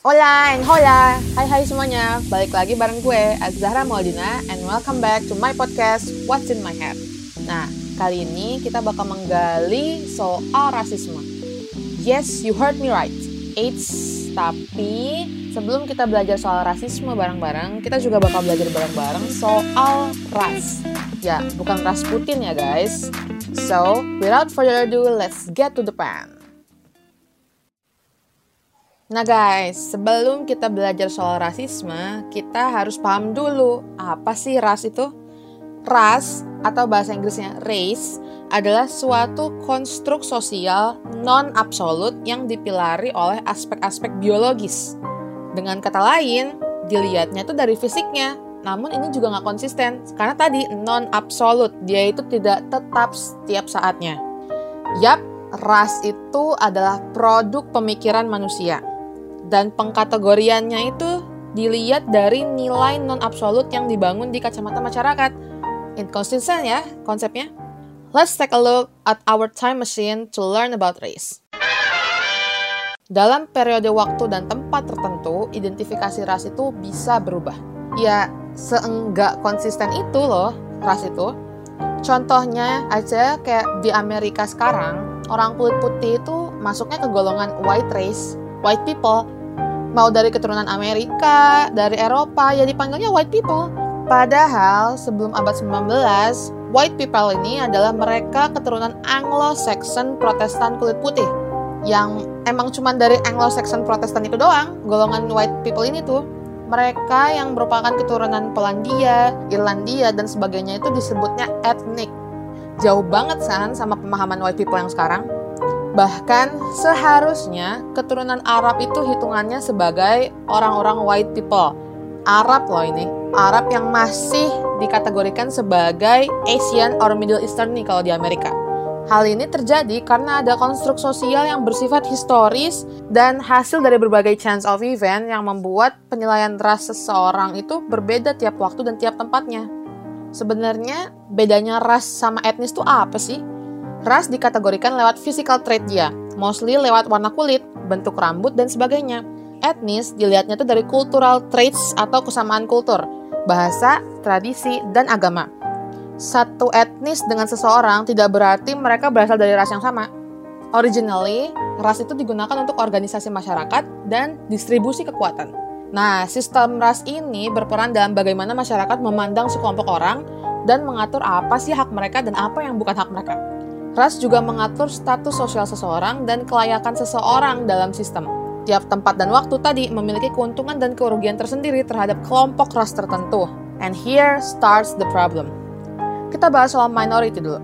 Hola and hola, hai hai semuanya, balik lagi bareng gue, Azahra Maudina, and welcome back to my podcast, What's in My Head. Nah, kali ini kita bakal menggali soal rasisme. Yes, you heard me right. It's tapi sebelum kita belajar soal rasisme bareng-bareng, kita juga bakal belajar bareng-bareng soal ras. Ya, bukan ras Putin ya guys. So, without further ado, let's get to the pan. Nah guys, sebelum kita belajar soal rasisme, kita harus paham dulu apa sih ras itu? Ras atau bahasa Inggrisnya race adalah suatu konstruk sosial non-absolut yang dipilari oleh aspek-aspek biologis. Dengan kata lain, dilihatnya itu dari fisiknya, namun ini juga nggak konsisten karena tadi non-absolut, dia itu tidak tetap setiap saatnya. Yap, ras itu adalah produk pemikiran manusia dan pengkategoriannya itu dilihat dari nilai non absolut yang dibangun di kacamata masyarakat. Inconsistent ya konsepnya. Let's take a look at our time machine to learn about race. Dalam periode waktu dan tempat tertentu, identifikasi ras itu bisa berubah. Ya, seenggak konsisten itu loh, ras itu. Contohnya aja kayak di Amerika sekarang, orang kulit putih itu masuknya ke golongan white race, white people, mau dari keturunan Amerika, dari Eropa, ya dipanggilnya white people. Padahal sebelum abad 19, white people ini adalah mereka keturunan Anglo-Saxon Protestan kulit putih. Yang emang cuma dari Anglo-Saxon Protestan itu doang, golongan white people ini tuh. Mereka yang merupakan keturunan Polandia, Irlandia, dan sebagainya itu disebutnya etnik. Jauh banget kan sama pemahaman white people yang sekarang. Bahkan seharusnya keturunan Arab itu hitungannya sebagai orang-orang white people. Arab loh ini. Arab yang masih dikategorikan sebagai Asian or Middle Eastern nih kalau di Amerika. Hal ini terjadi karena ada konstruk sosial yang bersifat historis dan hasil dari berbagai chance of event yang membuat penilaian ras seseorang itu berbeda tiap waktu dan tiap tempatnya. Sebenarnya bedanya ras sama etnis itu apa sih? Ras dikategorikan lewat physical trait dia, mostly lewat warna kulit, bentuk rambut, dan sebagainya. Etnis dilihatnya itu dari cultural traits atau kesamaan kultur, bahasa, tradisi, dan agama. Satu etnis dengan seseorang tidak berarti mereka berasal dari ras yang sama. Originally, ras itu digunakan untuk organisasi masyarakat dan distribusi kekuatan. Nah, sistem ras ini berperan dalam bagaimana masyarakat memandang sekelompok orang dan mengatur apa sih hak mereka dan apa yang bukan hak mereka. Ras juga mengatur status sosial seseorang dan kelayakan seseorang dalam sistem. Tiap tempat dan waktu tadi memiliki keuntungan dan kerugian tersendiri terhadap kelompok ras tertentu. And here starts the problem. Kita bahas soal minority dulu.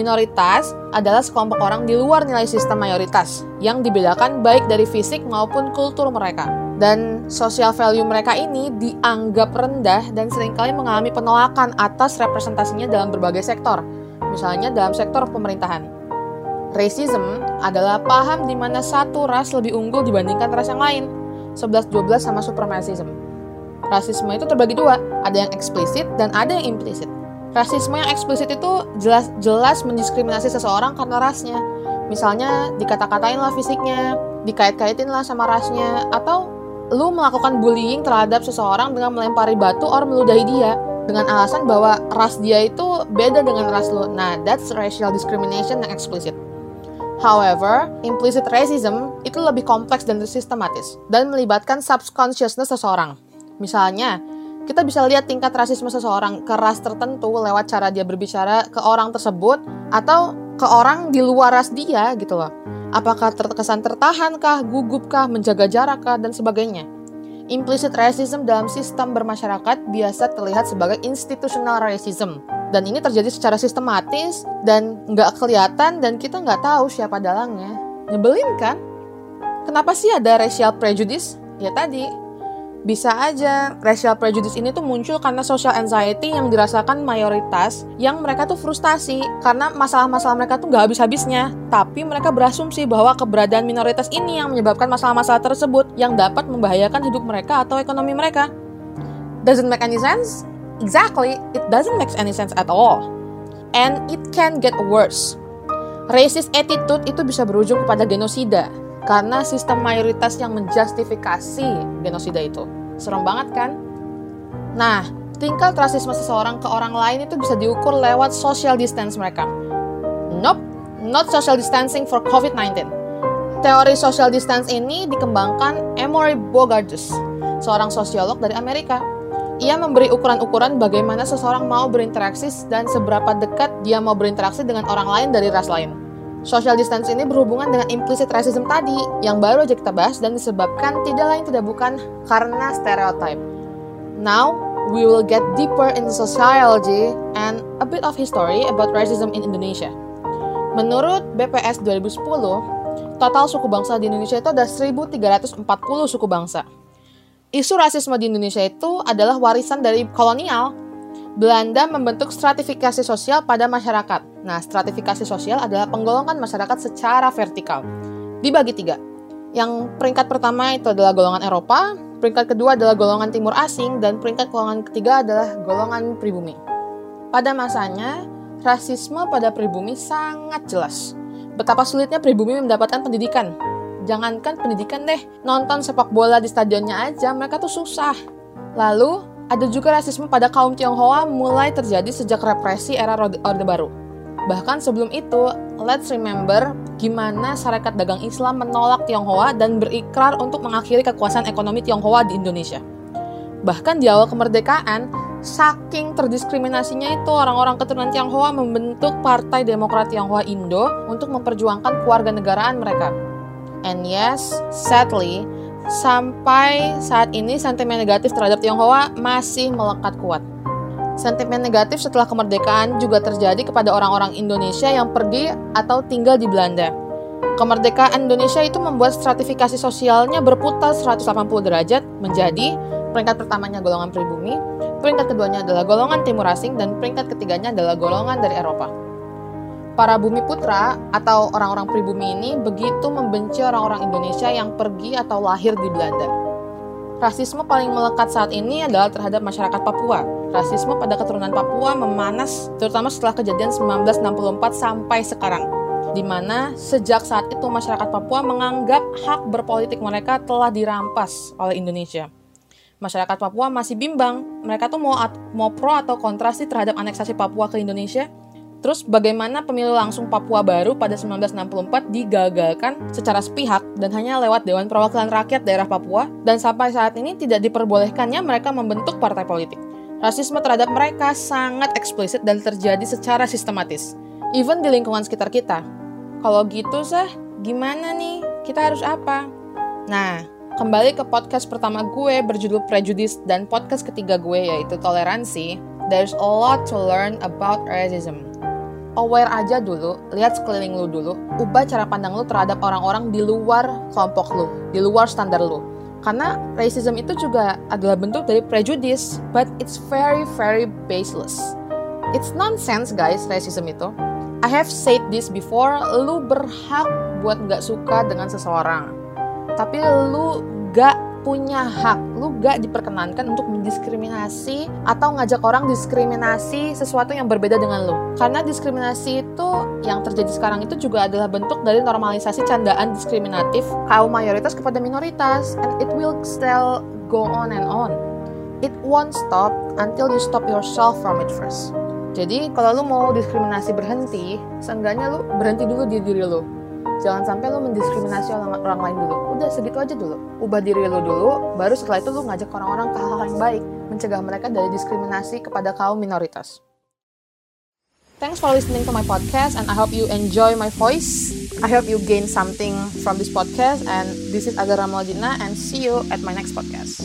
Minoritas adalah sekelompok orang di luar nilai sistem mayoritas yang dibedakan baik dari fisik maupun kultur mereka. Dan social value mereka ini dianggap rendah dan sering kali mengalami penolakan atas representasinya dalam berbagai sektor, misalnya dalam sektor pemerintahan. Racism adalah paham di mana satu ras lebih unggul dibandingkan ras yang lain. 11-12 sama supremacism. Rasisme itu terbagi dua, ada yang eksplisit dan ada yang implisit. Rasisme yang eksplisit itu jelas-jelas mendiskriminasi seseorang karena rasnya. Misalnya dikata-katain lah fisiknya, dikait-kaitin lah sama rasnya, atau lu melakukan bullying terhadap seseorang dengan melempari batu atau meludahi dia dengan alasan bahwa ras dia itu beda dengan ras lo. Nah, that's racial discrimination yang eksplisit. However, implicit racism itu lebih kompleks dan sistematis dan melibatkan subconsciousness seseorang. Misalnya, kita bisa lihat tingkat rasisme seseorang ke ras tertentu lewat cara dia berbicara ke orang tersebut atau ke orang di luar ras dia gitu loh. Apakah terkesan tertahankah, gugupkah, menjaga jarakkah, dan sebagainya. Implicit racism dalam sistem bermasyarakat biasa terlihat sebagai institutional racism. Dan ini terjadi secara sistematis dan nggak kelihatan dan kita nggak tahu siapa dalangnya. Nyebelin kan? Kenapa sih ada racial prejudice? Ya tadi, bisa aja racial prejudice ini tuh muncul karena social anxiety yang dirasakan mayoritas yang mereka tuh frustasi karena masalah-masalah mereka tuh nggak habis-habisnya. Tapi mereka berasumsi bahwa keberadaan minoritas ini yang menyebabkan masalah-masalah tersebut yang dapat membahayakan hidup mereka atau ekonomi mereka. Doesn't make any sense? Exactly, it doesn't make any sense at all. And it can get worse. Racist attitude itu bisa berujung kepada genosida karena sistem mayoritas yang menjustifikasi genosida itu. Serem banget kan? Nah, tingkat rasisme seseorang ke orang lain itu bisa diukur lewat social distance mereka. Nope, not social distancing for COVID-19. Teori social distance ini dikembangkan Emory Bogartus, seorang sosiolog dari Amerika. Ia memberi ukuran-ukuran bagaimana seseorang mau berinteraksi dan seberapa dekat dia mau berinteraksi dengan orang lain dari ras lain. Social distance ini berhubungan dengan implicit racism tadi, yang baru aja kita bahas dan disebabkan tidak lain tidak bukan karena stereotype. Now, we will get deeper into sociology and a bit of history about racism in Indonesia. Menurut BPS 2010, total suku bangsa di Indonesia itu ada 1340 suku bangsa. Isu rasisme di Indonesia itu adalah warisan dari kolonial. Belanda membentuk stratifikasi sosial pada masyarakat. Nah, stratifikasi sosial adalah penggolongan masyarakat secara vertikal. Dibagi tiga. Yang peringkat pertama itu adalah golongan Eropa, peringkat kedua adalah golongan timur asing, dan peringkat golongan ketiga adalah golongan pribumi. Pada masanya, rasisme pada pribumi sangat jelas. Betapa sulitnya pribumi mendapatkan pendidikan, Jangankan pendidikan deh, nonton sepak bola di stadionnya aja mereka tuh susah. Lalu, ada juga rasisme pada kaum Tionghoa mulai terjadi sejak represi era Orde Baru. Bahkan sebelum itu, let's remember gimana syarikat dagang Islam menolak Tionghoa dan berikrar untuk mengakhiri kekuasaan ekonomi Tionghoa di Indonesia. Bahkan di awal kemerdekaan, saking terdiskriminasinya itu orang-orang keturunan Tionghoa membentuk Partai Demokrat Tionghoa Indo untuk memperjuangkan keluarga negaraan mereka. And yes, sadly, sampai saat ini sentimen negatif terhadap Tionghoa masih melekat kuat. Sentimen negatif setelah kemerdekaan juga terjadi kepada orang-orang Indonesia yang pergi atau tinggal di Belanda. Kemerdekaan Indonesia itu membuat stratifikasi sosialnya berputar 180 derajat menjadi peringkat pertamanya golongan pribumi, peringkat keduanya adalah golongan timur asing, dan peringkat ketiganya adalah golongan dari Eropa para bumi putra atau orang-orang pribumi ini begitu membenci orang-orang Indonesia yang pergi atau lahir di Belanda. Rasisme paling melekat saat ini adalah terhadap masyarakat Papua. Rasisme pada keturunan Papua memanas terutama setelah kejadian 1964 sampai sekarang. Di mana sejak saat itu masyarakat Papua menganggap hak berpolitik mereka telah dirampas oleh Indonesia. Masyarakat Papua masih bimbang, mereka tuh mau mau pro atau kontra sih terhadap aneksasi Papua ke Indonesia Terus bagaimana pemilu langsung Papua baru pada 1964 digagalkan secara sepihak dan hanya lewat Dewan Perwakilan Rakyat Daerah Papua dan sampai saat ini tidak diperbolehkannya mereka membentuk partai politik. Rasisme terhadap mereka sangat eksplisit dan terjadi secara sistematis, even di lingkungan sekitar kita. Kalau gitu sah, gimana nih? Kita harus apa? Nah, kembali ke podcast pertama gue berjudul Prejudice dan podcast ketiga gue yaitu Toleransi. There's a lot to learn about racism aware aja dulu, lihat sekeliling lu dulu, ubah cara pandang lu terhadap orang-orang di luar kelompok lu, di luar standar lu. Karena racism itu juga adalah bentuk dari prejudice, but it's very very baseless. It's nonsense guys, racism itu. I have said this before, lu berhak buat nggak suka dengan seseorang. Tapi lu gak punya hak, lu gak diperkenankan untuk mendiskriminasi atau ngajak orang diskriminasi sesuatu yang berbeda dengan lu. Karena diskriminasi itu yang terjadi sekarang itu juga adalah bentuk dari normalisasi candaan diskriminatif kaum mayoritas kepada minoritas and it will still go on and on. It won't stop until you stop yourself from it first. Jadi kalau lu mau diskriminasi berhenti, seenggaknya lu berhenti dulu di diri lu jangan sampai lo mendiskriminasi orang, orang lain dulu udah segitu aja dulu ubah diri lo dulu baru setelah itu lo ngajak orang-orang ke hal-hal yang baik mencegah mereka dari diskriminasi kepada kaum minoritas Thanks for listening to my podcast and I hope you enjoy my voice. I hope you gain something from this podcast and this is Agar Ramaldina and see you at my next podcast.